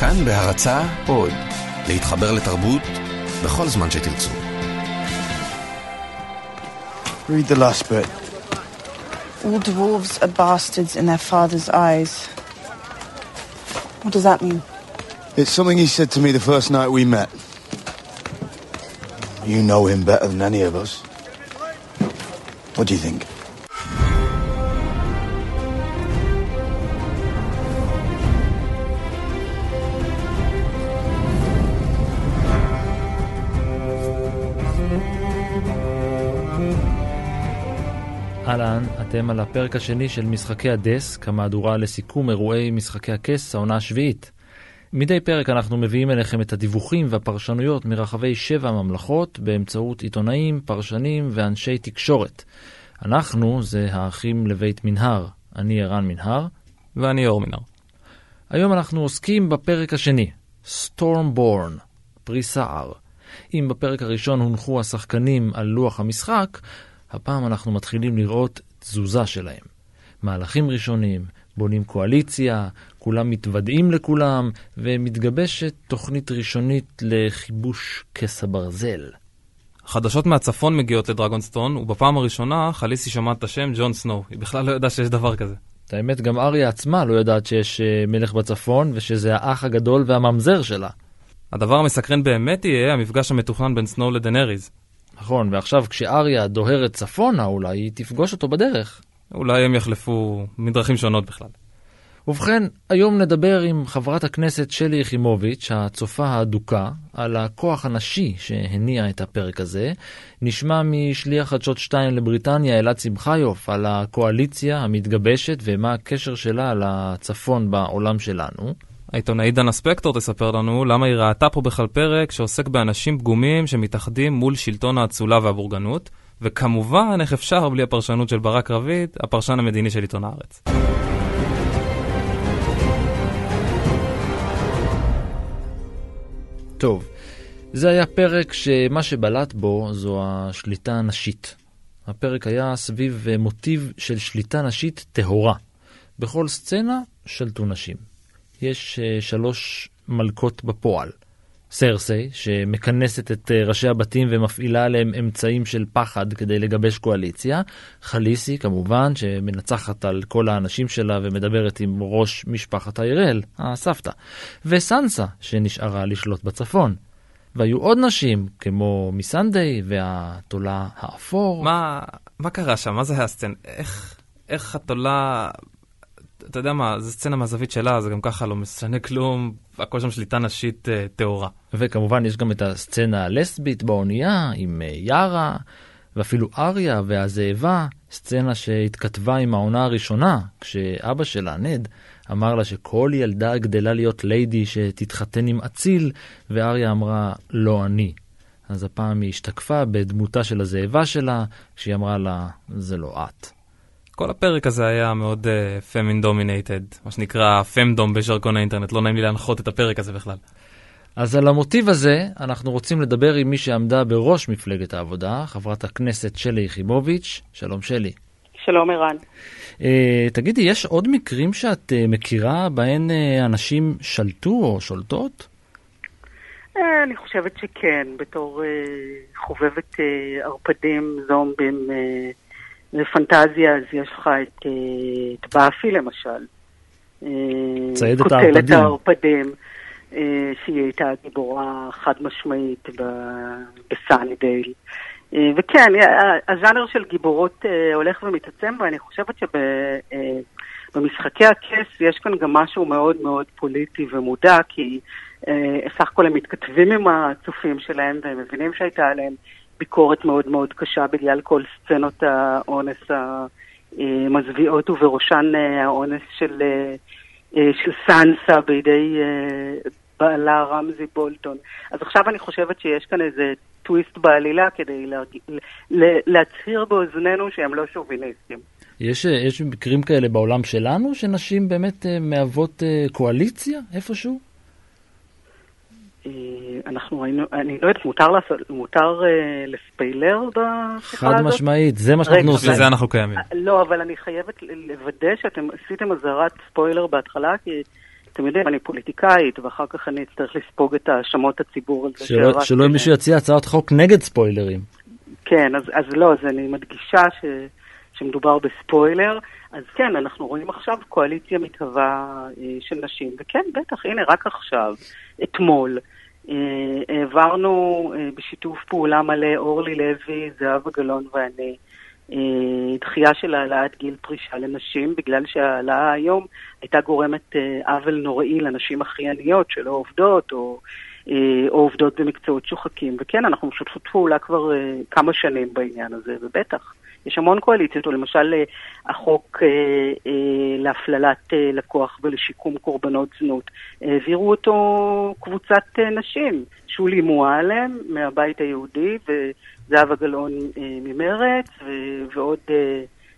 כאן בהרצה עוד, להתחבר לתרבות בכל זמן שתרצו. Read the last bit. All dwarves are bastards in their father's eyes. What does that mean? It's something he said to me the first night we met. You know him better than any of us. What do you think? אתם על הפרק השני של משחקי הדסק, המהדורה לסיכום אירועי משחקי הכס, העונה השביעית. מדי פרק אנחנו מביאים אליכם את הדיווחים והפרשנויות מרחבי שבע ממלכות באמצעות עיתונאים, פרשנים ואנשי תקשורת. אנחנו זה האחים לבית מנהר. אני ערן מנהר. ואני אור מנהר. היום אנחנו עוסקים בפרק השני, Stormborn, פרי סער. אם בפרק הראשון הונחו השחקנים על לוח המשחק, הפעם אנחנו מתחילים לראות תזוזה שלהם. מהלכים ראשונים, בונים קואליציה, כולם מתוודעים לכולם, ומתגבשת תוכנית ראשונית לכיבוש כס הברזל. חדשות מהצפון מגיעות לדרגונסטון, ובפעם הראשונה חליסי שמעת את השם ג'ון סנואו. היא בכלל לא ידעה שיש דבר כזה. את האמת, גם אריה עצמה לא יודעת שיש אה, מלך בצפון, ושזה האח הגדול והממזר שלה. הדבר המסקרן באמת יהיה המפגש המתוכנן בין סנואו לדנריז. נכון, ועכשיו כשאריה דוהרת צפונה, אולי היא תפגוש אותו בדרך. אולי הם יחלפו מדרכים שונות בכלל. ובכן, היום נדבר עם חברת הכנסת שלי יחימוביץ', הצופה האדוקה, על הכוח הנשי שהניע את הפרק הזה. נשמע משליח חדשות 2 לבריטניה, אלעד שמחיוף, על הקואליציה המתגבשת ומה הקשר שלה לצפון בעולם שלנו. העיתונאית דנה ספקטור תספר לנו למה היא ראתה פה בכלל פרק שעוסק באנשים פגומים שמתאחדים מול שלטון האצולה והבורגנות, וכמובן, איך אפשר בלי הפרשנות של ברק רביד, הפרשן המדיני של עיתון הארץ. טוב, זה היה פרק שמה שבלט בו זו השליטה הנשית. הפרק היה סביב מוטיב של שליטה נשית טהורה. בכל סצנה שלטו נשים. יש uh, שלוש מלכות בפועל. סרסי, שמכנסת את uh, ראשי הבתים ומפעילה עליהם אמצעים של פחד כדי לגבש קואליציה. חליסי, כמובן, שמנצחת על כל האנשים שלה ומדברת עם ראש משפחת היראל, הסבתא. וסנסה, שנשארה לשלוט בצפון. והיו עוד נשים, כמו מיסנדיי והתולה האפור. מה, מה קרה שם? מה זה הסצנה? איך, איך התולה... אתה יודע מה, זו סצנה מהזווית שלה, זה גם ככה לא משנה כלום, הכל שם שליטה נשית אה, טהורה. וכמובן יש גם את הסצנה הלסבית באונייה עם אה, יארה, ואפילו אריה והזאבה, סצנה שהתכתבה עם העונה הראשונה, כשאבא שלה, נד, אמר לה שכל ילדה גדלה להיות ליידי שתתחתן עם אציל, ואריה אמרה, לא אני. אז הפעם היא השתקפה בדמותה של הזאבה שלה, כשהיא אמרה לה, זה לא את. כל הפרק הזה היה מאוד פמין uh, דומינטד, מה שנקרא פמדום בז'רקון האינטרנט, לא נעים לי להנחות את הפרק הזה בכלל. אז על המוטיב הזה אנחנו רוצים לדבר עם מי שעמדה בראש מפלגת העבודה, חברת הכנסת שלי יחימוביץ'. שלום שלי. שלום ערן. Uh, תגידי, יש עוד מקרים שאת uh, מכירה בהן uh, אנשים שלטו או שולטות? Uh, אני חושבת שכן, בתור uh, חובבת uh, ערפדים, זומבים, uh, ופנטזיה, אז יש לך את, את באפי למשל. ציידת הערפדים. כותלת הערפדים, שהיא הייתה גיבורה חד משמעית בסאנידייל. וכן, הז'אנר של גיבורות הולך ומתעצם, ואני חושבת שבמשחקי הכס יש כאן גם משהו מאוד מאוד פוליטי ומודע, כי סך הכל הם מתכתבים עם הצופים שלהם והם מבינים שהייתה עליהם ביקורת מאוד מאוד קשה בגלל כל סצנות האונס המזוויעות, ובראשן האונס של, של סנסה בידי בעלה רמזי בולטון. אז עכשיו אני חושבת שיש כאן איזה טוויסט בעלילה כדי להצהיר באוזנינו שהם לא שוביניסטים. יש, יש מקרים כאלה בעולם שלנו, שנשים באמת מהוות קואליציה איפשהו? אנחנו היינו, אני לא יודעת, מותר, לעשות, מותר uh, לספיילר בשיחה הזאת? חד משמעית, זה מה שאנחנו עושים. לזה אנחנו קיימים. לא, אבל אני חייבת לוודא שאתם עשיתם אזהרת ספוילר בהתחלה, כי אתם יודעים, אני פוליטיקאית, ואחר כך אני אצטרך לספוג את האשמות הציבור על זה שלא, שלא. מישהו יציע הצעת חוק נגד ספוילרים. כן, אז, אז לא, אז אני מדגישה ש, שמדובר בספוילר. אז כן, אנחנו רואים עכשיו קואליציה מתהווה אה, של נשים, וכן, בטח, הנה, רק עכשיו, אתמול, אה, העברנו אה, בשיתוף פעולה מלא, אורלי לוי, זהבה גלאון ואני, דחייה של העלאת גיל פרישה לנשים, בגלל שההעלאה היום הייתה גורמת עוול נוראי לנשים הכי עניות שלא עובדות, או, או עובדות במקצועות שוחקים. וכן, אנחנו משתפות פעולה כבר אה, כמה שנים בעניין הזה, ובטח. יש המון קואליציות, או למשל אה, החוק אה, אה, להפללת לקוח ולשיקום קורבנות זנות. העבירו אותו קבוצת נשים, שולי מועלם מהבית היהודי וזהבה גלאון ממרץ ו- ועוד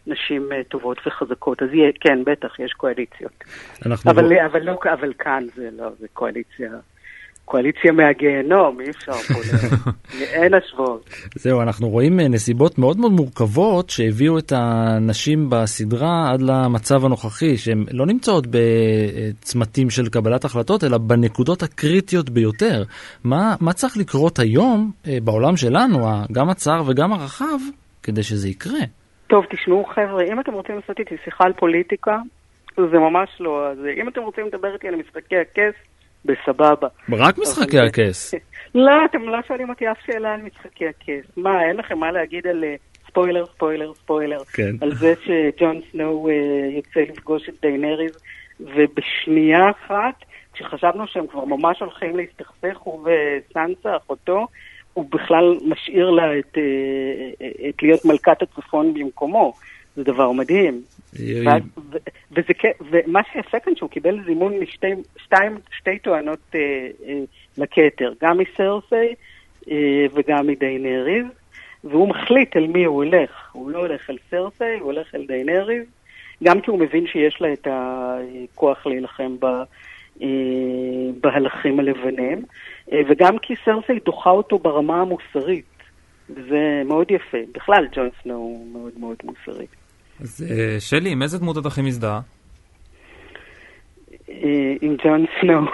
נשים טובות וחזקות. אז יהיה, כן, בטח, יש קואליציות. אנחנו אבל, אבל, לא, אבל כאן זה לא, זה קואליציה, קואליציה מהגיהנום, אי אפשר פה, ל- אין השוואות. זהו, אנחנו רואים אה, נסיבות מאוד מאוד מורכבות שהביאו את הנשים בסדרה עד למצב הנוכחי, שהן לא נמצאות בצמתים של קבלת החלטות, אלא בנקודות הקריטיות ביותר. מה, מה צריך לקרות היום אה, בעולם שלנו, גם הצר וגם הרחב, כדי שזה יקרה? טוב, תשמעו חבר'ה, אם אתם רוצים לעשות איתי שיחה על פוליטיקה, זה ממש לא, אז אם אתם רוצים לדבר איתי על משחקי הכס, בסבבה. רק משחקי אבל- הכס. לא, אתם לא שואלים אותי אף שאלה על משחקי הכס. מה, אין לכם מה להגיד על אה, ספוילר, ספוילר, ספוילר. כן. על זה שג'ון סנואו אה, יוצא לפגוש את דיינריז, ובשנייה אחת, כשחשבנו שהם כבר ממש הולכים להסתכסך, הוא וסנסה, אחותו, הוא בכלל משאיר לה את, אה, את להיות מלכת הצפון במקומו. זה דבר מדהים. ואז- ומה שיפה כאן שהוא קיבל זימון משתי טוענות אה, אה, לכתר, גם מסרסי אה, וגם מדיינריז, והוא מחליט על מי הוא הולך. הוא לא הולך אל סרסי, הוא הולך אל דיינריז, גם כי הוא מבין שיש לה את הכוח להילחם ב, אה, במהלכים הלבנים, אה, וגם כי סרסי דוחה אותו ברמה המוסרית. וזה מאוד יפה. בכלל, ג'ון סנואו הוא מאוד מאוד מוסרי. אז אה, שלי, עם איזה דמות את הכי מזדהה? אה, עם ג'ון סנואו.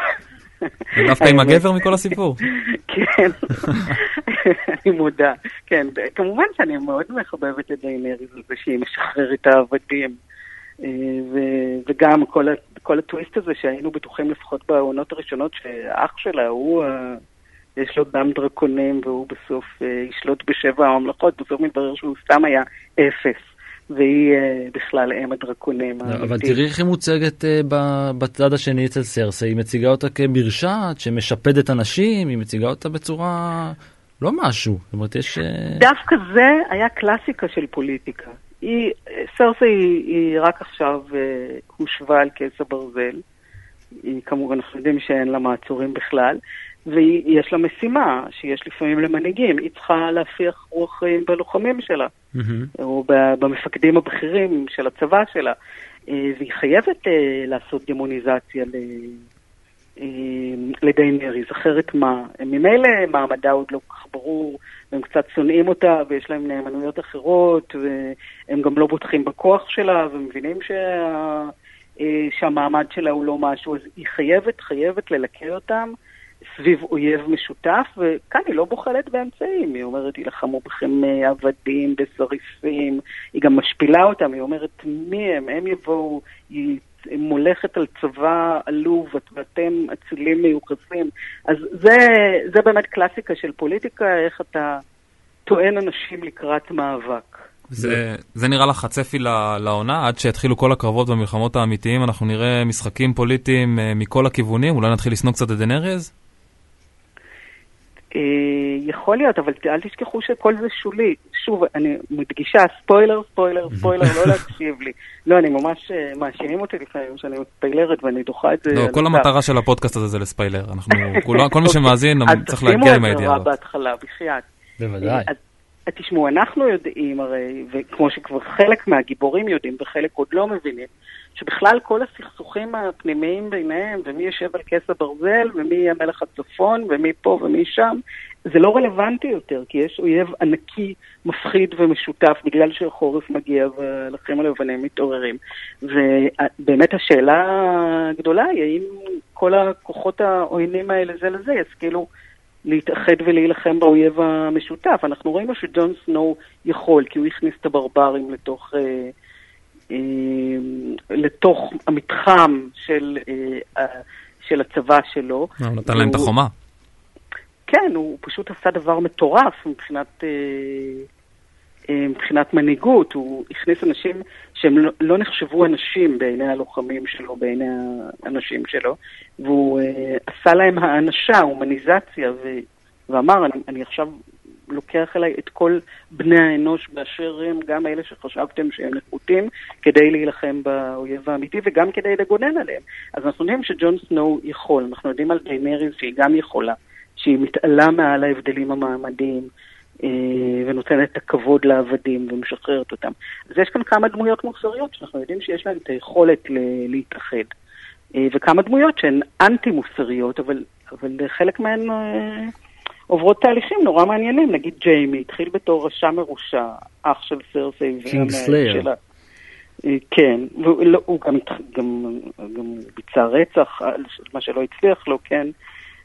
דווקא עם הגבר מכל הסיפור. כן, אני מודה. כן, כמובן שאני מאוד מחבבת את דיינריז על זה שהיא משחררת העבדים. אה, וגם כל, הטוויסט הזה שהיינו בטוחים לפחות בעונות הראשונות שאח שלה הוא, יש לו דם דרקונים והוא בסוף ישלוט בשבע הממלכות, בסוף מתברר שהוא סתם היה אפס. והיא אה, בכלל אם הדרקונים. אבל האמיתית. תראי איך היא מוצגת ב- בצד השני אצל סרסי, היא מציגה אותה כמרשעת שמשפדת אנשים, היא מציגה אותה בצורה... לא משהו, זאת אומרת יש... אה, דווקא זה היה קלאסיקה של פוליטיקה. היא, סרסי היא, היא רק עכשיו אה, הושבה על כס הברזל. היא כמובן, אנחנו יודעים שאין לה מעצורים בכלל, ויש לה משימה שיש לפעמים למנהיגים. היא צריכה להפיח רוח חיים בלוחמים שלה, מהמם. או במפקדים הבכירים של הצבא שלה. אה, והיא חייבת אה, לעשות דמוניזציה ל... אה, לדיינריז, אחרת מה? ממילא מעמדה עוד לא כל כך ברור, והם קצת שונאים אותה, ויש להם נאמנויות אחרות, והם גם לא בוטחים בכוח שלה, ומבינים שה... אה, שהמעמד שלה הוא לא משהו, אז היא חייבת, חייבת ללקר אותם סביב אויב משותף, וכאן היא לא בוחלת באמצעים, היא אומרת, יילחמו בכם אה, עבדים, בסריסים, היא גם משפילה אותם, היא אומרת, מי הם? הם יבואו, היא מולכת על צבא עלוב, ואתם אצילים מיוחסים. אז זה, זה באמת קלאסיקה של פוליטיקה, איך אתה טוען אנשים לקראת מאבק. זה, זה נראה לך הצפי לעונה, עד שיתחילו כל הקרבות והמלחמות האמיתיים, אנחנו נראה משחקים פוליטיים אה, מכל הכיוונים, אולי נתחיל לשנוא קצת את דנריז? אה, יכול להיות, אבל אל תשכחו שכל זה שולי. שוב, אני מדגישה, ספוילר, ספוילר, ספוילר, לא להקשיב לי. לא, אני ממש, אה, מאשימים אותי לפעמים שאני מספיילרת ואני דוחה את זה. לא, כל. המטרה של הפודקאסט הזה זה לספיילר. אנחנו, כל מי שמאזין אז צריך להגיע עם הידיעה תשימו את הזאת. זה בהתחלה, בחייאת. בוודאי. אז אז תשמעו, אנחנו יודעים הרי, וכמו שכבר חלק מהגיבורים יודעים וחלק עוד לא מבינים, שבכלל כל הסכסוכים הפנימיים ביניהם, ומי יושב על כס הברזל, ומי יהיה מלך הצפון, ומי פה ומי שם, זה לא רלוונטי יותר, כי יש אויב ענקי, מפחיד ומשותף, בגלל שהחורף מגיע והלחים הלבנים מתעוררים. ובאמת השאלה הגדולה היא האם כל הכוחות העוינים האלה זה לזה ישכילו להתאחד ולהילחם באויב המשותף. אנחנו ראינו שג'ון סנואו יכול, כי הוא הכניס את הברברים לתוך... אה, לתוך המתחם של, אה, של הצבא שלו. הוא נתן להם את החומה. כן, הוא פשוט עשה דבר מטורף מבחינת, אה, אה, מבחינת מנהיגות. הוא הכניס אנשים שהם לא, לא נחשבו אנשים בעיני הלוחמים שלו, בעיני האנשים שלו, והוא אה, עשה להם האנשה, הומניזציה, ו, ואמר, אני, אני עכשיו לוקח אליי את כל בני האנוש באשר הם, גם אלה שחשבתם שהם נחותים, כדי להילחם באויב האמיתי וגם כדי לגונן עליהם. אז אנחנו יודעים שג'ון סנואו יכול, אנחנו יודעים על דיינריז שהיא גם יכולה. שהיא מתעלה מעל ההבדלים המעמדיים אה, ונותנת את הכבוד לעבדים ומשחררת אותם. אז יש כאן כמה דמויות מוסריות שאנחנו יודעים שיש להן את היכולת להתאחד. אה, וכמה דמויות שהן אנטי-מוסריות, אבל, אבל חלק מהן אה, עוברות תהליכים נורא מעניינים. נגיד ג'יימי התחיל בתור רשע מרושע, אח של סרסי. Kingslayer. כן, והוא גם, גם, גם ביצע רצח, מה שלא הצליח לו, כן.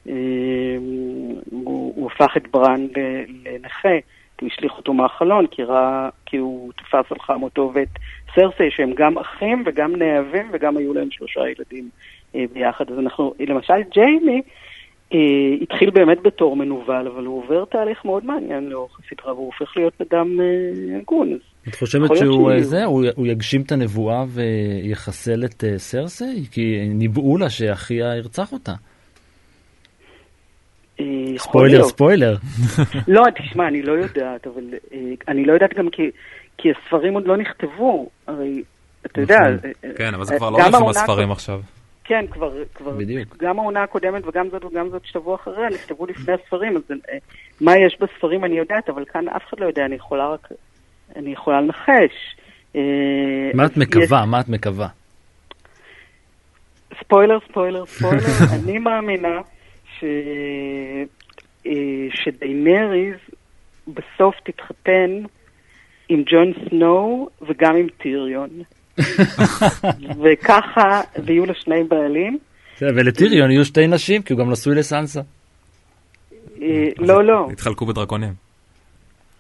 אמ, הוא, הוא הפך את ברן לנכה, כי הוא השליך אותו מהחלון, כי, ראה, כי הוא תפס על חמותו ואת סרסי, שהם גם אחים וגם נאהבים, וגם היו להם שלושה ילדים אה, ביחד. אז אנחנו, למשל ג'יימי, אה, התחיל באמת בתור מנוול, אבל הוא עובר תהליך מאוד מעניין לאורך הסדרה, והוא הופך להיות אדם אה, הגון. את חושבת שהוא זה, הוא, הוא יגשים את הנבואה ויחסל את סרסי? כי ניבאו לה שאחיה ירצח אותה. אה, ספוילר, ספוילר. לא, תשמע, אני לא יודעת, אבל אה, אני לא יודעת גם כי, כי הספרים עוד לא נכתבו, הרי, אתה יודע... נכון. אה, כן, אבל זה כבר לא ריחום הספרים עכשיו. כן, כבר, כבר, בדיוק. גם העונה הקודמת וגם זאת וגם זאת שבוע אחריה נכתבו לפני הספרים, אז מה יש בספרים אני יודעת, אבל כאן אף אחד לא יודע, אני יכולה רק, אני יכולה לנחש. מה את מקווה? יש... מה את מקווה? ספוילר, ספוילר, ספוילר, אני מאמינה ש... אה, שדיינריז בסוף תתחתן עם ג'ון סנואו וגם עם טיריון. וככה, ויהיו לה שני בעלים. ולטיריון יהיו שתי נשים, כי הוא גם נשוי לסנסה. אה, לא, לא. התחלקו בדרקונים.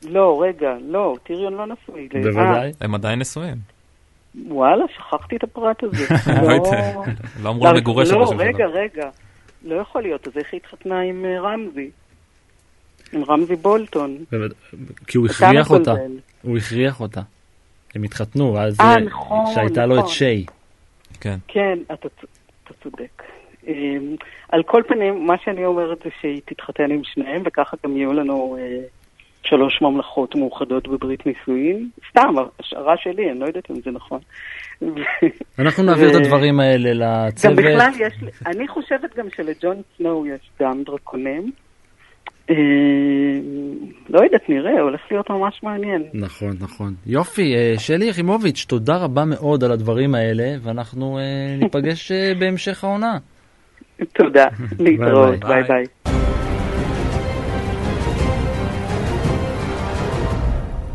לא, רגע, לא, טיריון לא נשוי. בוודאי. הם עדיין נשואים. וואלה, שכחתי את הפרט הזה. לא, לא אמרו לה מגורשת. לא, רגע, רגע. לא יכול להיות, אז איך היא התחתנה עם אה, רמזי? עם רמזי בולטון. כי הוא הכריח אותה. הוא הכריח אותה. הם התחתנו, אז אה, נכון, שהייתה לו את נכון. שיי. כן. כן, אתה, אתה צודק. אמ, על כל פנים, מה שאני אומרת זה שהיא תתחתן עם שניהם, וככה גם יהיו לנו אה, שלוש ממלכות מאוחדות בברית נישואין. סתם, השערה שלי, אני לא יודעת אם זה נכון. אנחנו נעביר את הדברים האלה לצוות. גם בכלל יש, אני חושבת גם שלג'ון סנואו יש דם דרקונים. אה, לא יודעת, נראה, הולך להיות ממש מעניין. נכון, נכון. יופי, אה, שלי יחימוביץ', תודה רבה מאוד על הדברים האלה, ואנחנו אה, ניפגש בהמשך העונה. תודה, להתראות, ביי ביי.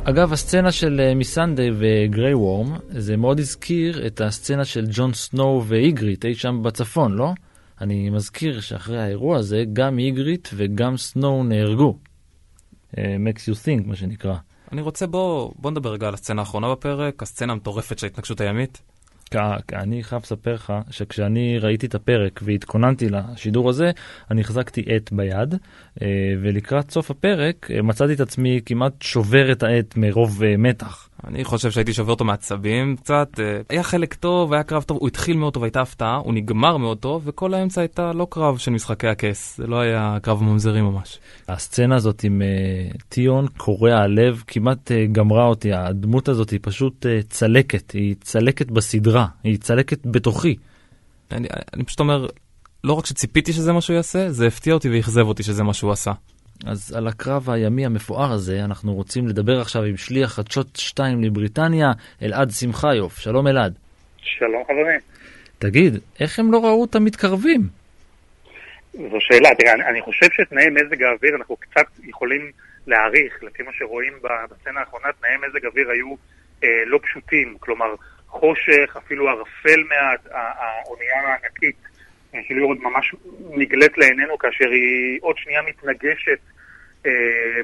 אגב, הסצנה של מיסנדי וגריי וורם, זה מאוד הזכיר את הסצנה של ג'ון סנואו ואיגריט אי שם בצפון, לא? אני מזכיר שאחרי האירוע הזה, גם איגריט וגם סנואו נהרגו. Makes you think, מה שנקרא. אני רוצה, בוא, בוא נדבר רגע על הסצנה האחרונה בפרק, הסצנה המטורפת של ההתנגשות הימית. אני חייב לספר לך שכשאני ראיתי את הפרק והתכוננתי לשידור הזה, אני החזקתי עט ביד, אה, ולקראת סוף הפרק אה, מצאתי את עצמי כמעט שובר את העט מרוב אה, מתח. אני חושב שהייתי שובר אותו מעצבים קצת. היה חלק טוב, היה קרב טוב, הוא התחיל מאוד טוב, הייתה הפתעה, הוא נגמר מאוד טוב, וכל האמצע הייתה לא קרב של משחקי הכס, זה לא היה קרב ממזרים ממש. הסצנה הזאת עם uh, טיון קורע הלב כמעט uh, גמרה אותי, הדמות הזאת היא פשוט uh, צלקת, היא צלקת בסדרה, היא צלקת בתוכי. אני, אני פשוט אומר, לא רק שציפיתי שזה מה שהוא יעשה, זה הפתיע אותי ואכזב אותי שזה מה שהוא עשה. אז על הקרב הימי המפואר הזה אנחנו רוצים לדבר עכשיו עם שליח חדשות 2 לבריטניה, אלעד שמחיוף. שלום אלעד. שלום חברים. תגיד, איך הם לא ראו את המתקרבים? זו שאלה, תראה, אני, אני חושב שתנאי מזג האוויר, אנחנו קצת יכולים להעריך, לפי מה שרואים בסצנה האחרונה, תנאי מזג האוויר היו אה, לא פשוטים, כלומר חושך, אפילו ערפל מעט, האונייה הענקית, של יורד ממש נגלית לעינינו כאשר היא עוד שנייה מתנגשת אה,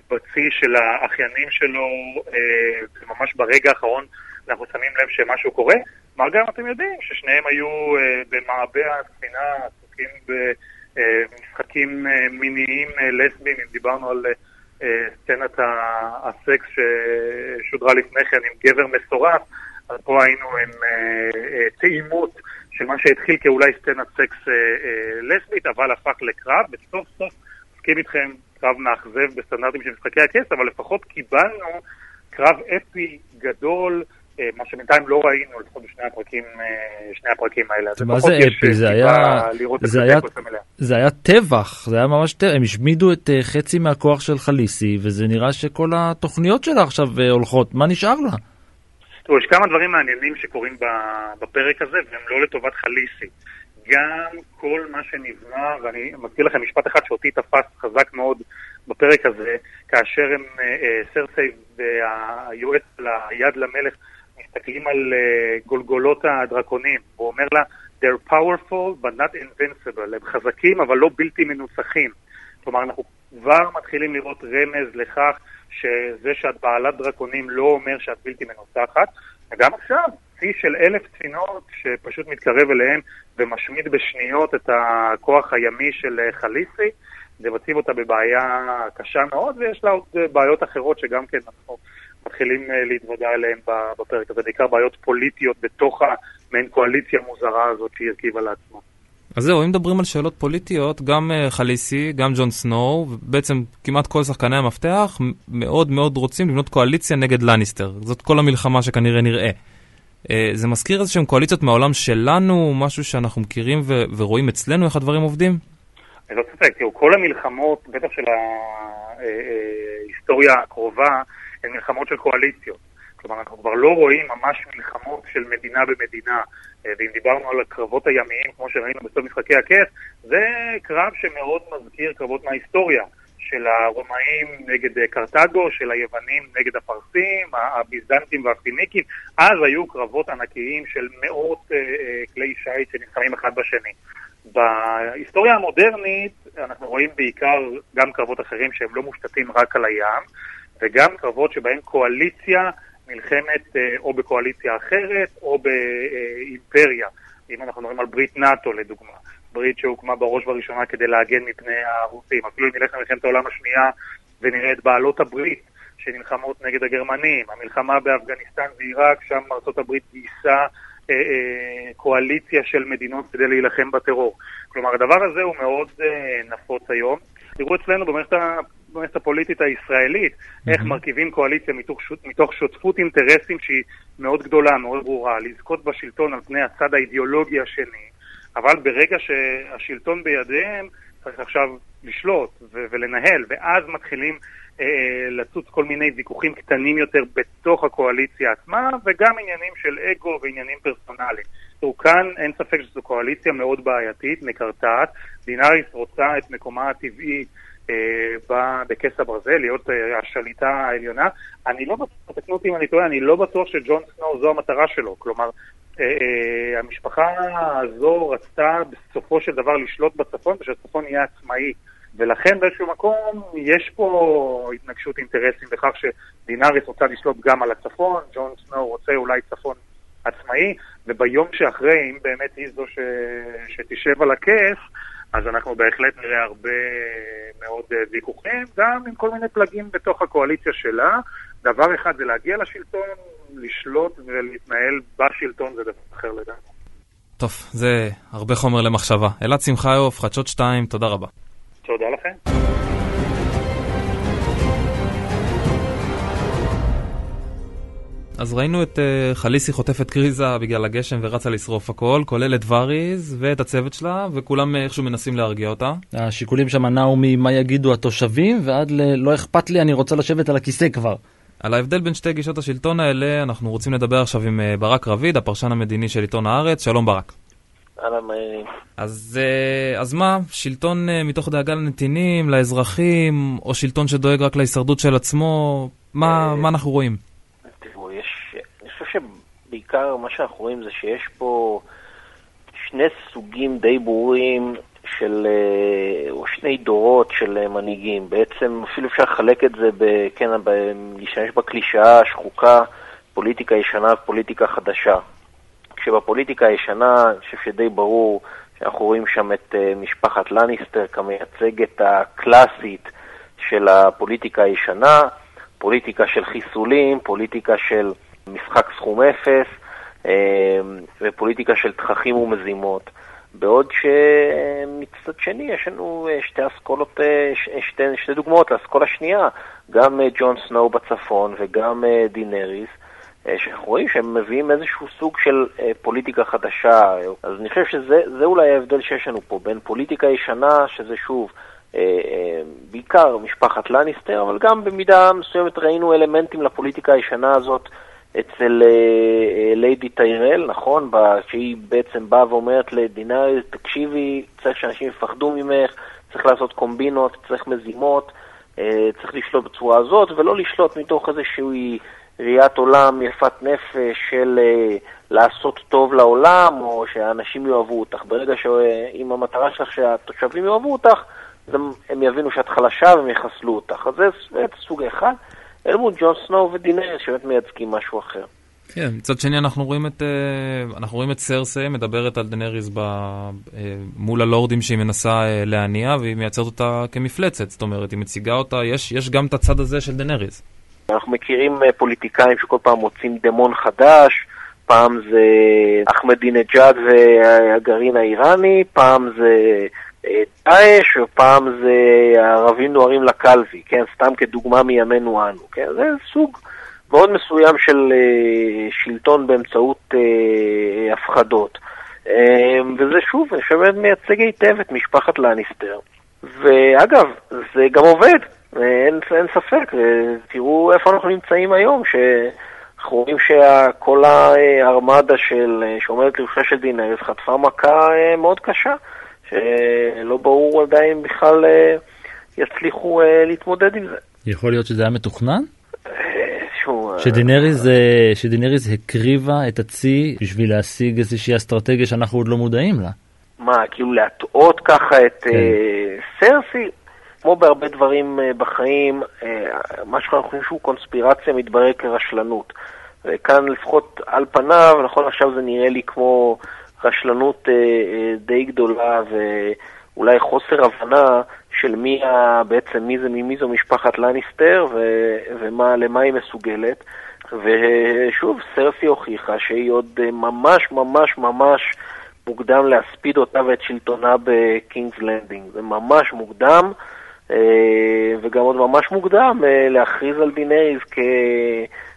בצי של האחיינים שלו, אה, ממש ברגע האחרון אנחנו שמים לב שמשהו קורה. מה גם אתם יודעים ששניהם היו אה, במעבה הספינה, עסוקים במשחקים אה, מיניים אה, לסביים, אם דיברנו על אה, סצנת הסקס ששודרה לפני כן עם גבר מסורף, אז פה היינו עם אה, אה, טעימות של מה שהתחיל כאולי סצנת סקס אה, אה, לסבית, אבל הפך לקרב, וסוף סוף, מסכים איתכם, קרב מאכזב בסטנדרטים של משחקי הכס, אבל לפחות קיבלנו קרב אפי גדול, אה, מה שבינתיים לא ראינו, לפחות בשני הפרקים, אה, שני הפרקים האלה. מה זה אפי? זה היה, זה, היה, זה היה טבח, זה היה ממש טבח, הם השמידו את אה, חצי מהכוח של חליסי, וזה נראה שכל התוכניות שלה עכשיו הולכות, מה נשאר לה? תראו, יש כמה דברים מעניינים שקורים בפרק הזה, והם לא לטובת חליסי. גם כל מה שנבנה, ואני מזכיר לכם משפט אחד שאותי תפס חזק מאוד בפרק הזה, כאשר הם, סרסי והיועץ ליד למלך מסתכלים על uh, גולגולות הדרקונים, הוא אומר לה, they're powerful but not invincible, הם חזקים אבל לא בלתי מנוצחים. כלומר, אנחנו כבר מתחילים לראות רמז לכך שזה שאת בעלת דרקונים לא אומר שאת בלתי מנוצחת, וגם עכשיו, צי של אלף ספינות שפשוט מתקרב אליהם ומשמיד בשניות את הכוח הימי של אה, חליסי, זה מציב אותה בבעיה קשה מאוד, ויש לה עוד אה, בעיות אחרות שגם כן אנחנו מתחילים אה, להתוודע אליהם בפרק הזה, בעיקר בעיות פוליטיות בתוך המעין קואליציה מוזרה הזאת שהיא הרכיבה לעצמה. אז זהו, אם מדברים על שאלות פוליטיות, גם uh, חליסי, גם ג'ון סנואו, בעצם כמעט כל שחקני המפתח מאוד מאוד רוצים לבנות קואליציה נגד לניסטר. זאת כל המלחמה שכנראה נראה. Uh, זה מזכיר איזה שהם קואליציות מהעולם שלנו, משהו שאנחנו מכירים ו- ורואים אצלנו איך הדברים עובדים? אני לא צודק, תראו, כל המלחמות, בטח של ההיסטוריה הקרובה, הן מלחמות של קואליציות. כלומר, אנחנו כבר לא רואים ממש מלחמות של מדינה במדינה. אה, ואם דיברנו על הקרבות הימיים, כמו שראינו בסוף משחקי הכס, זה קרב שמאוד מזכיר קרבות מההיסטוריה. של הרומאים נגד אה, קרתגו, של היוונים נגד הפרסים, הביזנטים והפיניקים. אז היו קרבות ענקיים של מאות uh, כלי שיט שנלחמים אחד בשני. בהיסטוריה המודרנית אנחנו רואים בעיקר גם קרבות אחרים שהם לא מושתתים רק על הים, וגם קרבות שבהן קואליציה נלחמת אה, או בקואליציה אחרת או באימפריה. אם אנחנו מדברים על ברית נאט"ו לדוגמה, ברית שהוקמה בראש ובראשונה כדי להגן מפני הרוסים. אפילו אם נלך למלחמת העולם השנייה ונראה את בעלות הברית שנלחמות נגד הגרמנים, המלחמה באפגניסטן ועיראק, שם ארצות הברית גייסה אה, אה, קואליציה של מדינות כדי להילחם בטרור. כלומר, הדבר הזה הוא מאוד אה, נפוץ היום. תראו אצלנו במערכת במערכת הפוליטית הישראלית, mm-hmm. איך מרכיבים קואליציה מתוך, מתוך שותפות אינטרסים שהיא מאוד גדולה, מאוד ברורה, לזכות בשלטון על פני הצד האידיאולוגי השני, אבל ברגע שהשלטון בידיהם צריך עכשיו לשלוט ו- ולנהל, ואז מתחילים אה, לצוץ כל מיני ויכוחים קטנים יותר בתוך הקואליציה עצמה, וגם עניינים של אגו ועניינים פרסונליים. תראו, כאן אין ספק שזו קואליציה מאוד בעייתית, מקרטעת. דינאריס רוצה את מקומה הטבעי בכס הברזל, להיות אה, השליטה העליונה. אני לא בטוח, תקנו אותי אם אני טועה, אני לא בטוח שג'ון סנואו זו המטרה שלו. כלומר, אה, המשפחה הזו רצתה בסופו של דבר לשלוט בצפון ושהצפון יהיה עצמאי. ולכן באיזשהו מקום יש פה התנגשות אינטרסים בכך שדינאריס רוצה לשלוט גם על הצפון, ג'ון סנואו רוצה אולי צפון עצמאי, וביום שאחרי, אם באמת היא זו ש... שתשב על הכס, אז אנחנו בהחלט נראה הרבה מאוד אה, ויכוחים, גם עם כל מיני פלגים בתוך הקואליציה שלה. דבר אחד זה להגיע לשלטון, לשלוט ולהתנהל בשלטון זה דבר אחר לגמרי. טוב, זה הרבה חומר למחשבה. אלעד שמחיוף, חדשות 2, תודה רבה. תודה לכם. אז ראינו את uh, חליסי חוטפת קריזה בגלל הגשם ורצה לשרוף הכל, כולל את וריז ואת הצוות שלה, וכולם איכשהו מנסים להרגיע אותה. השיקולים שם נעו ממה יגידו התושבים, ועד ל... לא אכפת לי, אני רוצה לשבת על הכיסא כבר. על ההבדל בין שתי גישות השלטון האלה אנחנו רוצים לדבר עכשיו עם אה, ברק רביד, הפרשן המדיני של עיתון הארץ. שלום ברק. אהלן, מעניינים. אז, אה, אז מה, שלטון אה, מתוך דאגה לנתינים, לאזרחים, או שלטון שדואג רק להישרדות של עצמו? מה, מה אנחנו רואים? תראו, יש... אני חושב שבעיקר מה שאנחנו רואים זה שיש פה שני סוגים די ברורים של, אה, או שני דורות של אה, מנהיגים. בעצם אפילו אפשר לחלק את זה, ב, כן, ב, להשתמש בקלישאה השחוקה, פוליטיקה ישנה ופוליטיקה חדשה. כשבפוליטיקה הישנה, אני חושב שדי ברור שאנחנו רואים שם את uh, משפחת לניסטר כמייצגת הקלאסית של הפוליטיקה הישנה, פוליטיקה של חיסולים, פוליטיקה של משחק סכום אפס uh, ופוליטיקה של תככים ומזימות. בעוד שמצד שני יש לנו אה, שתי אסכולות, אה, שתי, שתי דוגמאות לאסכולה שנייה, גם אה, ג'ון סנואו בצפון וגם דינריס, שאנחנו רואים שהם מביאים איזשהו סוג של פוליטיקה חדשה. אז אני חושב שזה אולי ההבדל שיש לנו פה, בין פוליטיקה ישנה, שזה שוב בעיקר משפחת לניסטר, אבל גם במידה מסוימת ראינו אלמנטים לפוליטיקה הישנה הזאת אצל ליידי טיירל, נכון? שהיא בעצם באה ואומרת לדינארי, תקשיבי, צריך שאנשים יפחדו ממך, צריך לעשות קומבינות, צריך מזימות, אה, צריך לשלוט בצורה הזאת, ולא לשלוט מתוך איזושהי ראיית עולם יפת נפש של לעשות טוב לעולם, או שהאנשים יאהבו אותך. ברגע שאם המטרה שלך שהתושבים יאהבו אותך, הם יבינו שאת חלשה והם יחסלו אותך. אז זה סוג אחד. אל מול ג'ון סנואו ודנריס, שבאמת מייצגים משהו אחר. כן, מצד שני אנחנו רואים את, אה, אנחנו רואים את סרסי מדברת על דנריס ב, אה, מול הלורדים שהיא מנסה אה, להניע והיא מייצרת אותה כמפלצת, זאת אומרת, היא מציגה אותה, יש, יש גם את הצד הזה של דנריס. אנחנו מכירים פוליטיקאים שכל פעם מוצאים דמון חדש, פעם זה אחמדינג'אד והגרעין האיראני, פעם זה דאעש, ופעם זה ערבים נוהרים לקלפי, כן? סתם כדוגמה מימינו אנו, כן? זה סוג מאוד מסוים של uh, שלטון באמצעות uh, הפחדות. וזה שוב, שבאמת מייצג היטב את משפחת לניסטר. ואגב, זה גם עובד, אין, אין ספק, תראו איפה אנחנו נמצאים היום, שאנחנו רואים שכל הארמדה של, שעומדת לרשותה של דינרס חטפה מכה מאוד קשה. שלא ברור עדיין בכלל אה, יצליחו אה, להתמודד עם זה. יכול להיות שזה היה מתוכנן? אה, שדינריז הקריבה את הצי בשביל להשיג איזושהי אסטרטגיה שאנחנו עוד לא מודעים לה. מה, כאילו להטעות ככה את כן. סרסי? כמו בהרבה דברים בחיים, מה שאנחנו חושבים שהוא קונספירציה מתברר כרשלנות. וכאן לפחות על פניו, נכון עכשיו זה נראה לי כמו רשלנות אה, אה, די גדולה ואולי חוסר הבנה של מי ה, בעצם מי זה מי זו משפחת לניסטר ו, ולמה היא מסוגלת. ושוב, סרסי הוכיחה שהיא עוד אה, ממש ממש ממש מוקדם להספיד אותה ואת שלטונה בקינגס לנדינג. זה ממש מוקדם, וגם עוד ממש מוקדם להכריז על דינריז כ...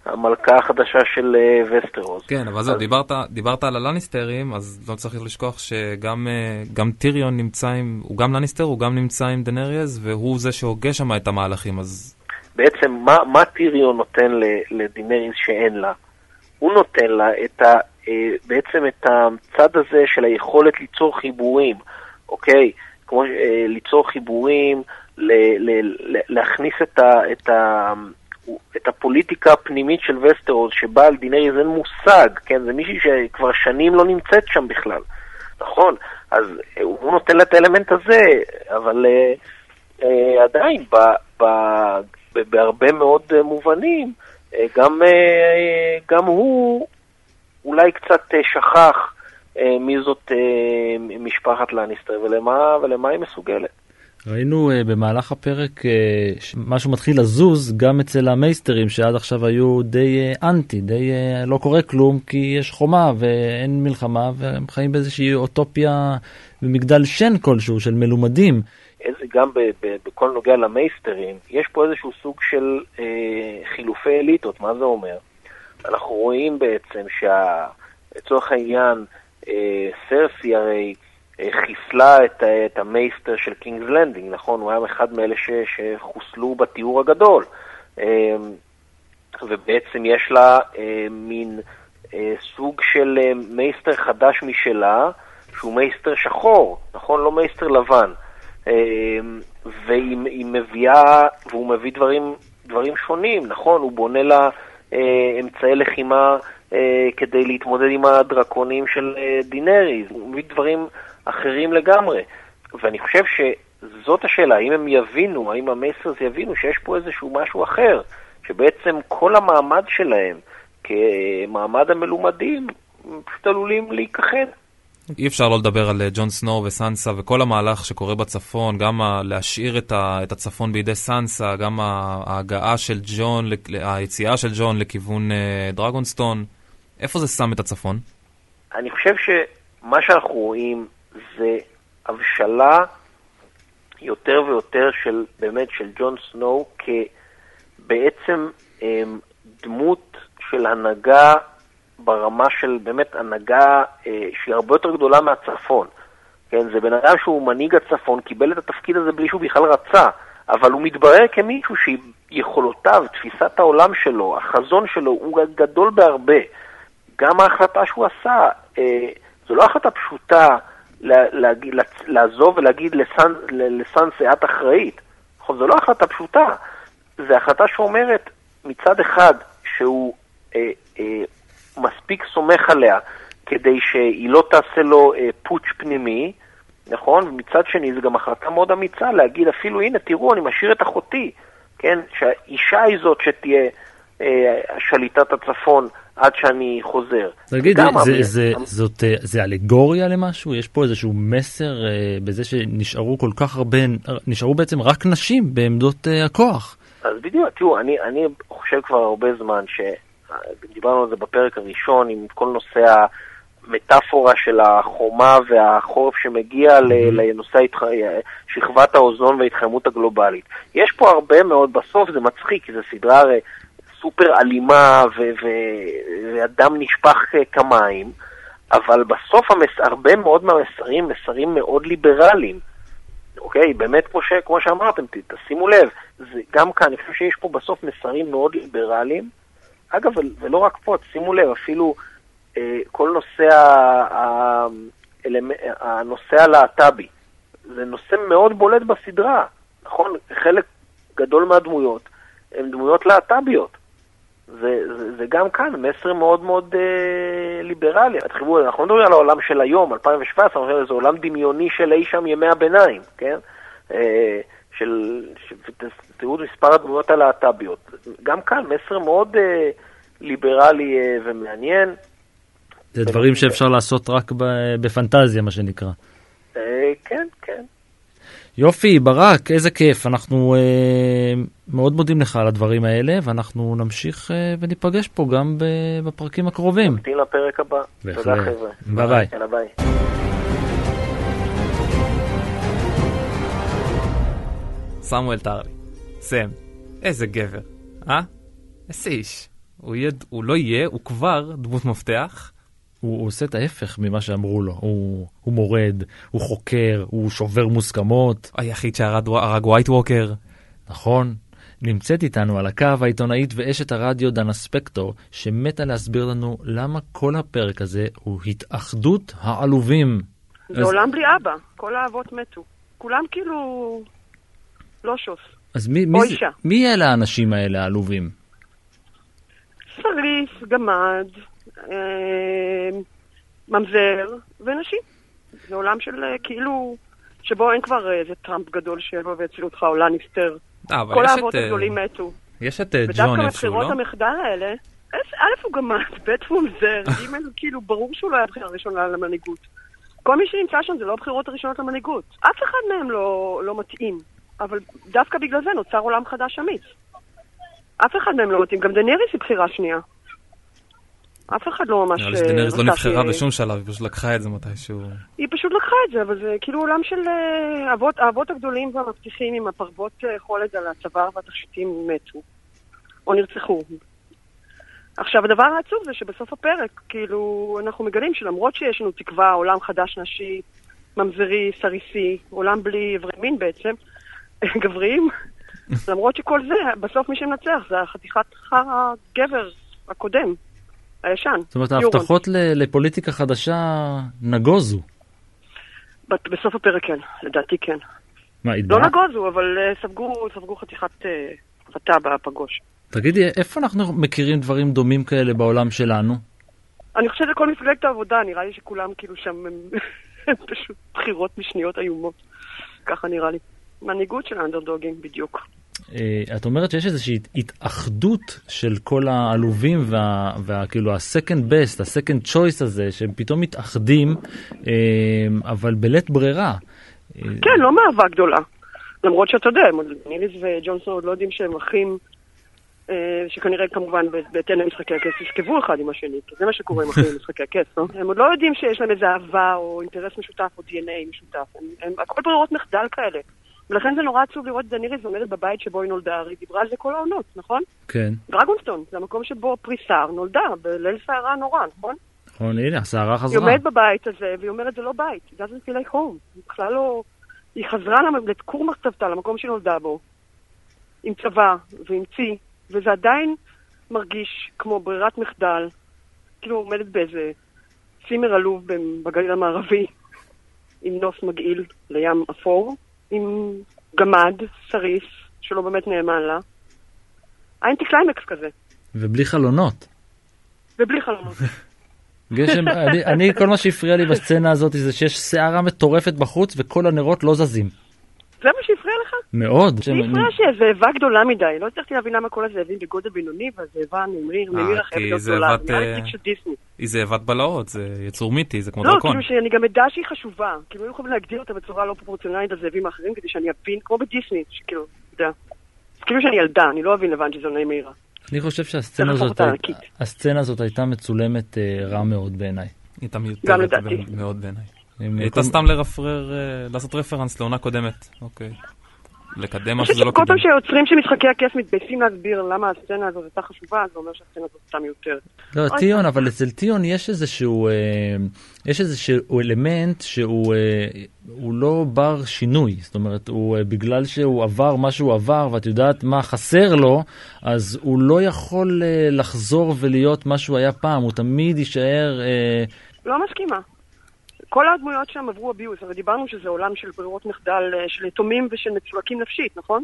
המלכה החדשה של אה, וסטרוס. כן, אבל זהו, אז... דיברת, דיברת על הלניסטרים, אז לא צריך לשכוח שגם אה, טיריון נמצא עם, הוא גם לניסטר, הוא גם נמצא עם דנריאז, והוא זה שהוגה שם את המהלכים, אז... בעצם, מה, מה טיריון נותן לדינריאז שאין לה? הוא נותן לה את ה, אה, בעצם את הצד הזה של היכולת ליצור חיבורים, אוקיי? כמו ליצור חיבורים, ל, ל, ל, להכניס את ה... את ה את הפוליטיקה הפנימית של וסטרוס, שבה על דיני אין מושג, כן? זה מישהי שכבר שנים לא נמצאת שם בכלל, נכון? אז הוא נותן לה את האלמנט הזה, אבל אה, אה, עדיין, ב, ב, ב, בהרבה מאוד אה, מובנים, אה, גם, אה, גם הוא אולי קצת אה, שכח אה, מי זאת אה, משפחת לניסטר ולמה, ולמה היא מסוגלת. ראינו uh, במהלך הפרק uh, משהו מתחיל לזוז גם אצל המייסטרים שעד עכשיו היו די uh, אנטי, די uh, לא קורה כלום כי יש חומה ואין מלחמה והם חיים באיזושהי אוטופיה במגדל שן כלשהו של מלומדים. איזה גם בכל נוגע למייסטרים, יש פה איזשהו סוג של uh, חילופי אליטות, מה זה אומר? אנחנו רואים בעצם שלצורך העניין אה, סרסי הרי חיסלה את, את המייסטר של קינגס לנדינג, נכון? הוא היה אחד מאלה ש, שחוסלו בטיהור הגדול. אמ, ובעצם יש לה אה, מין אה, סוג של אה, מייסטר חדש משלה, שהוא מייסטר שחור, נכון? לא מייסטר לבן. אה, והיא היא מביאה, והוא מביא דברים, דברים שונים, נכון? הוא בונה לה אה, אמצעי לחימה אה, כדי להתמודד עם הדרקונים של אה, דינריז, הוא מביא דברים אחרים לגמרי. ואני חושב שזאת השאלה, האם הם יבינו, האם המייסטרס יבינו שיש פה איזשהו משהו אחר, שבעצם כל המעמד שלהם כמעמד המלומדים פשוט עלולים להיכחד. אי אפשר לא לדבר על אה, ג'ון סנור וסנסה וכל המהלך שקורה בצפון, גם ה- להשאיר את, ה- את הצפון בידי סנסה, גם ההגעה של ג'ון, היציאה של ג'ון לכיוון אה, דרגונסטון. איפה זה שם את הצפון? אני חושב שמה שאנחנו רואים זה הבשלה יותר ויותר של, באמת, של ג'ון סנואו כבעצם אמ, דמות של הנהגה ברמה של באמת הנהגה אה, שהיא הרבה יותר גדולה מהצפון. כן, זה בן אדם שהוא מנהיג הצפון, קיבל את התפקיד הזה בלי שהוא בכלל רצה, אבל הוא מתברר כמישהו שיכולותיו, תפיסת העולם שלו, החזון שלו, הוא גדול בהרבה. גם ההחלטה שהוא עשה, אה, זו לא החלטה פשוטה לעזוב ולהגיד לסן, לסנסה, את אחראית. נכון, זו לא החלטה פשוטה, זו החלטה שאומרת מצד אחד שהוא אה, אה, מספיק סומך עליה כדי שהיא לא תעשה לו אה, פוטש פנימי, נכון? ומצד שני זו גם החלטה מאוד אמיצה להגיד אפילו, הנה, תראו, אני משאיר את אחותי, כן? שהאישה היא זאת שתהיה אה, שליטת הצפון עד שאני חוזר. תגיד, זה, אמיר- זה, זאת, אה, זה אלגוריה למשהו? יש פה איזשהו מסר אה, בזה שנשארו כל כך הרבה, נשארו בעצם רק נשים בעמדות אה, הכוח. אז בדיוק, תראו, אני, אני חושב כבר הרבה זמן שדיברנו על זה בפרק הראשון עם כל נושא המטאפורה של החומה והחורף שמגיע ל- לנושא ההתח... שכבת האוזון וההתחממות הגלובלית. יש פה הרבה מאוד, בסוף זה מצחיק, כי זו סדרה הרי סופר אלימה ו- ו- ואדם נשפך אה, כמים, אבל בסוף המס... הרבה מאוד מהמסרים, מסרים מאוד ליברליים. אוקיי, באמת כמו, ש, כמו שאמרתם, תשימו לב, זה, גם כאן, אני חושב שיש פה בסוף מסרים מאוד ליברליים. אגב, ול- ולא רק פה, שימו לב, אפילו אה, כל נושא, ה, הנושא הלהט"בי, זה נושא מאוד בולט בסדרה, נכון? חלק גדול מהדמויות הן דמויות להט"ביות. זה, זה, זה גם כאן מסר מאוד מאוד אה, ליברלי. תחשבו, אנחנו לא מדברים על העולם של היום, 2017, אנחנו מדברים על איזה עולם דמיוני של אי שם ימי הביניים, כן? אה, של, תראו את מספר הדמויות הלהט"ביות. גם כאן מסר מאוד אה, ליברלי אה, ומעניין. זה דברים שאפשר לעשות רק בפנטזיה, מה שנקרא. אה, כן, כן. יופי, ברק, איזה כיף. אנחנו אה, מאוד מודים לך על הדברים האלה, ואנחנו נמשיך אה, וניפגש פה גם ב- בפרקים הקרובים. נמתין לפרק הבא. בהחלט. תודה חבר'ה. ביי ביי. יאללה ביי. סמואל טרלי. סם, איזה גבר, אה? איזה איש. הוא, יהיה, הוא לא יהיה, הוא כבר דמות מפתח. הוא, הוא עושה את ההפך ממה שאמרו לו. הוא, הוא מורד, הוא חוקר, הוא שובר מוסכמות. היחיד שהרג הרג ווייט ווקר. נכון. נמצאת איתנו על הקו העיתונאית ואשת הרדיו דנה ספקטור, שמתה להסביר לנו למה כל הפרק הזה הוא התאחדות העלובים. זה אז- עולם בלי אבא, כל האבות מתו. כולם כאילו לא שוס. אז מי, מי, זה. מי אלה האנשים האלה העלובים? שריף, גמד, ממזר ונשים. זה עולם של אה, כאילו, שבו אין כבר אה, איזה טראמפ גדול שיבוא ויציל אותך או לניסטר. אה, אבל כל יש האבות את, אה, הגדולים מתו. יש את אה, ודווקא ג'ון איפשהו, בבחירות לא? המחדל האלה, א', הוא גמד, ב' הוא ממזר, ג' כאילו ברור שהוא לא היה בחירה ראשונה למנהיגות. כל מי שנמצא שם זה לא הבחירות הראשונות למנהיגות. אף אחד מהם לא, לא מתאים, אבל דווקא בגלל זה נוצר עולם חדש אמיץ. אף אחד מהם לא מתאים, גם דנריס היא בחירה שנייה. אף אחד לא ממש... נראה לי שדנריס לא רצה נבחרה ש- בשום שלב, היא פשוט לקחה את זה מתישהו. היא פשוט לקחה את זה, אבל זה כאילו עולם של אה, האבות, האבות הגדולים והמבטיחים עם הפרוות אה, חולד על הצוואר והתכשיטים מתו. או נרצחו. עכשיו, הדבר העצוב זה שבסוף הפרק, כאילו, אנחנו מגלים שלמרות שיש לנו תקווה, עולם חדש נשי, ממזרי, סריסי, עולם בלי איברי מין בעצם, גבריים, למרות שכל זה, בסוף מי שמנצח זה החתיכת הגבר הקודם, הישן. זאת אומרת. ההבטחות לפוליטיקה חדשה נגוזו. בסוף הפרק כן, לדעתי כן. מה, לא התבעת? נגוזו, אבל אה, ספגו, ספגו חתיכת אה, הפתה בפגוש. תגידי, איפה אנחנו מכירים דברים דומים כאלה בעולם שלנו? אני חושבת שכל מפלגת העבודה, נראה לי שכולם כאילו שם הם פשוט בחירות משניות איומות. ככה נראה לי. מנהיגות של האנדרדוגים, בדיוק. אה, את אומרת שיש איזושהי התאחדות של כל העלובים וה, וה כאילו ה-second best, ה-second choice הזה, שהם פתאום מתאחדים, אה, אבל בלית ברירה. אה, כן, לא מאהבה גדולה. למרות שאתה יודע, ניליס וג'ונסון עוד לא יודעים שהם אחים, אה, שכנראה כמובן בהתאם למשחקי הכס ישכבו אחד עם השני, כי זה מה שקורה עם אחים במשחקי הכס, לא? הם עוד לא יודעים שיש להם איזה אהבה או אינטרס משותף או DNA משותף. הם, הם הכל ברירות מחדל כאלה. ולכן זה נורא עצוב לראות את דניריס עומדת בבית שבו היא נולדה, הרי היא דיברה על זה כל העונות, נכון? כן, דרגונסטון, זה המקום שבו פריסר נולדה, בליל סערה נורא, נכון? נכון, הנה, הסערה היא חזרה. עומדת בבית הזה, והיא אומרת, זה לא בית, it doesn't feel like home. היא בכלל לא... היא חזרה לכור מחצבתה, למקום שהיא נולדה בו, עם צבא ועם צי, וזה עדיין מרגיש כמו ברירת מחדל, כאילו עומדת באיזה צימר עלוב בגליל המערבי, עם נוף מגעיל לים אפור, עם גמד, סריס, שלא באמת נאמן לה. האנטי קליימקס כזה, ובלי חלונות. ובלי חלומות. גשם, אני, אני, כל מה שהפריע לי בסצנה הזאת זה שיש סערה מטורפת בחוץ וכל הנרות לא זזים. זה מה שהפריע לך? מאוד. לי הפריע שהזאבה גדולה מדי, לא הצלחתי להבין למה כל הזאבים בגודל בינוני, והזאבה נימריה, נימריה אחרת כי להיות זה גדולה, זה נראה לי אה, של דיסני. היא זאבת בלהות, זה יצור מיתי, זה כמו לא, דרקון. כאילו שאני גם אדע שהיא חשובה, כאילו היו יכולים להגדיר אותה בצורה לא פרופורציונלית לזאבים האחרים, כדי שאני אבין, כמו בדיסני, שכאילו, אתה יודע. כאילו שאני ילדה, אני לא אבין לבן שזו נעים מהירה. אני חושב שהסצנה הזאת, הייתה מצולמת אה, רע מאוד בעיניי. היא הייתה מיותרת מאוד בעיניי. הייתה כל- סתם לרפרר, אה, לעשות רפרנס לעונה קודמת. אוקיי. לקדם חושבת שזה לא שכל קידם. פעם שהיוצרים של משחקי הכיף מתגייסים להסביר למה הסצנה הזאת הייתה חשובה, זה אומר שהסצנה הזאת הייתה מיותרת. לא, טיון, אבל אצל טיון יש איזשהו, אה, יש איזשהו אלמנט שהוא אה, הוא לא בר שינוי. זאת אומרת, הוא, אה, בגלל שהוא עבר מה שהוא עבר, ואת יודעת מה חסר לו, אז הוא לא יכול אה, לחזור ולהיות מה שהוא היה פעם, הוא תמיד יישאר... אה, לא מסכימה. כל הדמויות שם עברו abuse, הרי דיברנו שזה עולם של ברירות מחדל, אה, של יתומים ושל מצולקים נפשית, נכון?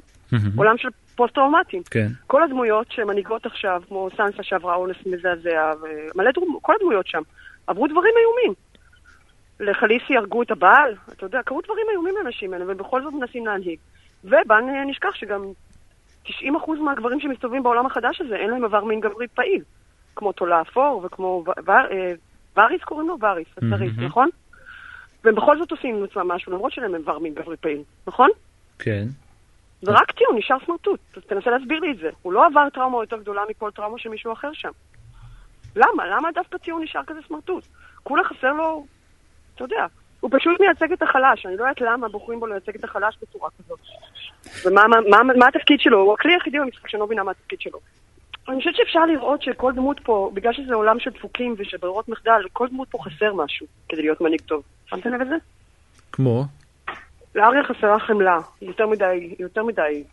עולם של פוסט-טראומטיים. כן. כל הדמויות שמנהיגות עכשיו, כמו סנסה שעברה אונס מזעזע, ומלא דמויות, כל הדמויות שם, עברו דברים איומים. לחליסי הרגו את הבעל, אתה יודע, קרו דברים איומים לאנשים האלה, ובכל זאת מנסים להנהיג. ובל נשכח שגם 90% מהגברים שמסתובבים בעולם החדש הזה, אין להם עבר מין גברי פעיל. כמו תולה אפור, וכמו ו- ו- אה, וריס קוראים לו? וריס, הסריס, מהמם. נכון. והם בכל זאת עושים עם עצמם משהו, למרות שאין להם עבר מין גברי פעיל, נכון? כן. ורק טיעון, נשאר סמרטוט. תנסה להסביר לי את זה. הוא לא עבר טראומה יותר גדולה מכל טראומה של מישהו אחר שם. למה? למה דווקא טיעון נשאר כזה סמרטוט? כולה חסר לו, אתה יודע, הוא פשוט מייצג את החלש. אני לא יודעת למה בוחרים בו לייצג את החלש בצורה כזאת. ומה מה, מה, מה התפקיד שלו? הוא הכלי היחידי במשחק שאני לא מבינה מה התפקיד שלו. אני חושבת שאפשר לראות שכל דמות פה, בגלל שזה עולם של דפוקים ושל ברירות מחדל, כל דמות פה חסר משהו כדי להיות מנהיג טוב. שמתם לב לזה? כמו? לאריה חסרה חמלה, יותר מדי, יותר מדי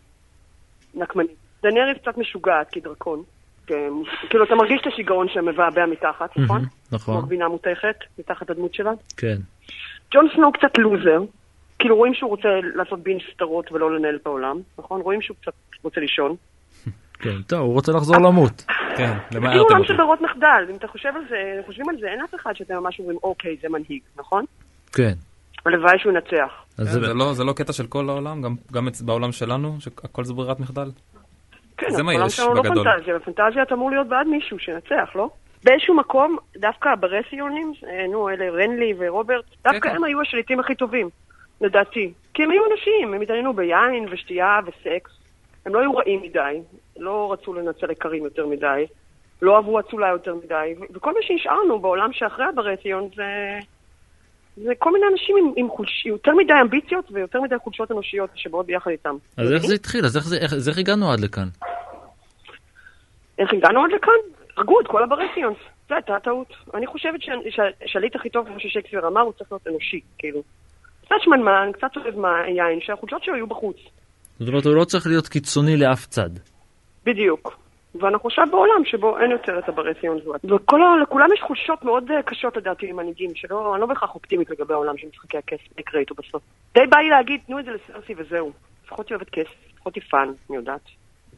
נקמנית. דנאריס קצת משוגעת כדרקון. כן, כאילו, אתה מרגיש את השיגעון שמבעבע מתחת, נכון? מהמם, כמו נכון, גבינה מותכת, מתחת הדמות שלה. כן. ג'ון סנואו קצת לוזר. כאילו, רואים שהוא רוצה לעשות בין סתרות ולא לנהל את העולם, נכון? רואים שהוא קצת רוצה לישון. כן, טוב, הוא רוצה לחזור למות. כן, למה כאילו עולם אותי? של ברירות מחדל. אם אתה חושב על זה, חושבים על זה, אין אף אחד שאתם ממש אומרים, אוקיי, זה מנהיג, נכון? כן. הלוואי שהוא ינצח. כן, זה- זה לא- זה לא קטע של כל העולם? גם- בעולם שלנו? שהכל זה ברירת מחדל? כן, זה מה יש לא בגדול. פנטזיה, בפנטזיה אתה אמור להיות בעד מישהו שינצח, לא? באיזשהו מקום, דווקא הברסיונים, נו, אלה רנלי ורוברט, דווקא כן. הם היו השליטים הכי טובים, לדעתי. כי הם היו אנשים, הם התעניינו ביין ושתייה וסקס. הם לא היו רעים מדי, לא רצו לנצל איכרים יותר מדי, לא אהבו אצולה יותר מדי, וכל מה שהשארנו בעולם שאחרי הברסיון זה... זה כל מיני אנשים עם, עם חולש... יותר מדי אמביציות ויותר מדי חולשות אנושיות שבאות ביחד איתם. אז איך זה התחיל? אז איך זה- איך- איך הגענו עד לכאן? איך הגענו עד לכאן? הרגו את כל הברסיונס. זו הייתה טעות. אני חושבת שהשליט הכי טוב, כמו ששייקספיר אמר, הוא צריך להיות אנושי, כאילו. קצת שמנמן, קצת אוהב יין, שהחולשות שלו יהיו בחוץ. זאת אומרת, הוא לא צריך להיות קיצוני לאף צד. בדיוק. ואנחנו עכשיו בעולם שבו אין יותר את הברי ציון זולת. ולכולם יש חולשות מאוד אה, קשות לדעתי למנהיגים, שלא, אני לא בהכרח אופטימית לגבי העולם של משחקי הכסף, מה יקרה איתו בסוף. די בא לי להגיד, תנו את זה לסרסי וזהו. לפחות היא אוהבת כסף, לפחות היא fun, אני יודעת.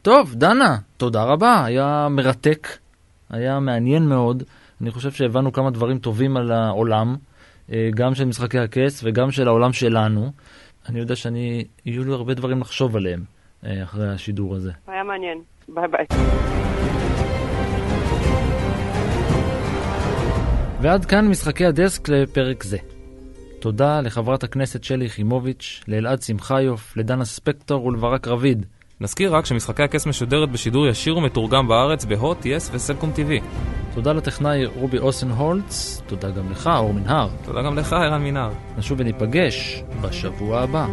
טוב, דנה, תודה רבה, היה מרתק, היה מעניין מאוד. אני חושב שהבנו כמה דברים טובים על העולם, אה, גם של משחקי הכס וגם של העולם שלנו. אני יודע שאני, יהיו לי הרבה דברים לחשוב עליהם אה, אחרי השידור הזה. היה מעניין. ביי ביי. ועד כאן משחקי הדסק לפרק זה. תודה לחברת הכנסת שלי יחימוביץ', לאלעד שמחיוף, לדנה ספקטור ולברק רביד. נזכיר רק שמשחקי הכס משודרת בשידור ישיר ומתורגם בארץ בהוט, יס וסלקום TV. תודה לטכנאי רובי אוסן הולץ, תודה גם לך, אור מנהר. תודה גם לך, ערן מינר. נשוב וניפגש בשבוע הבא.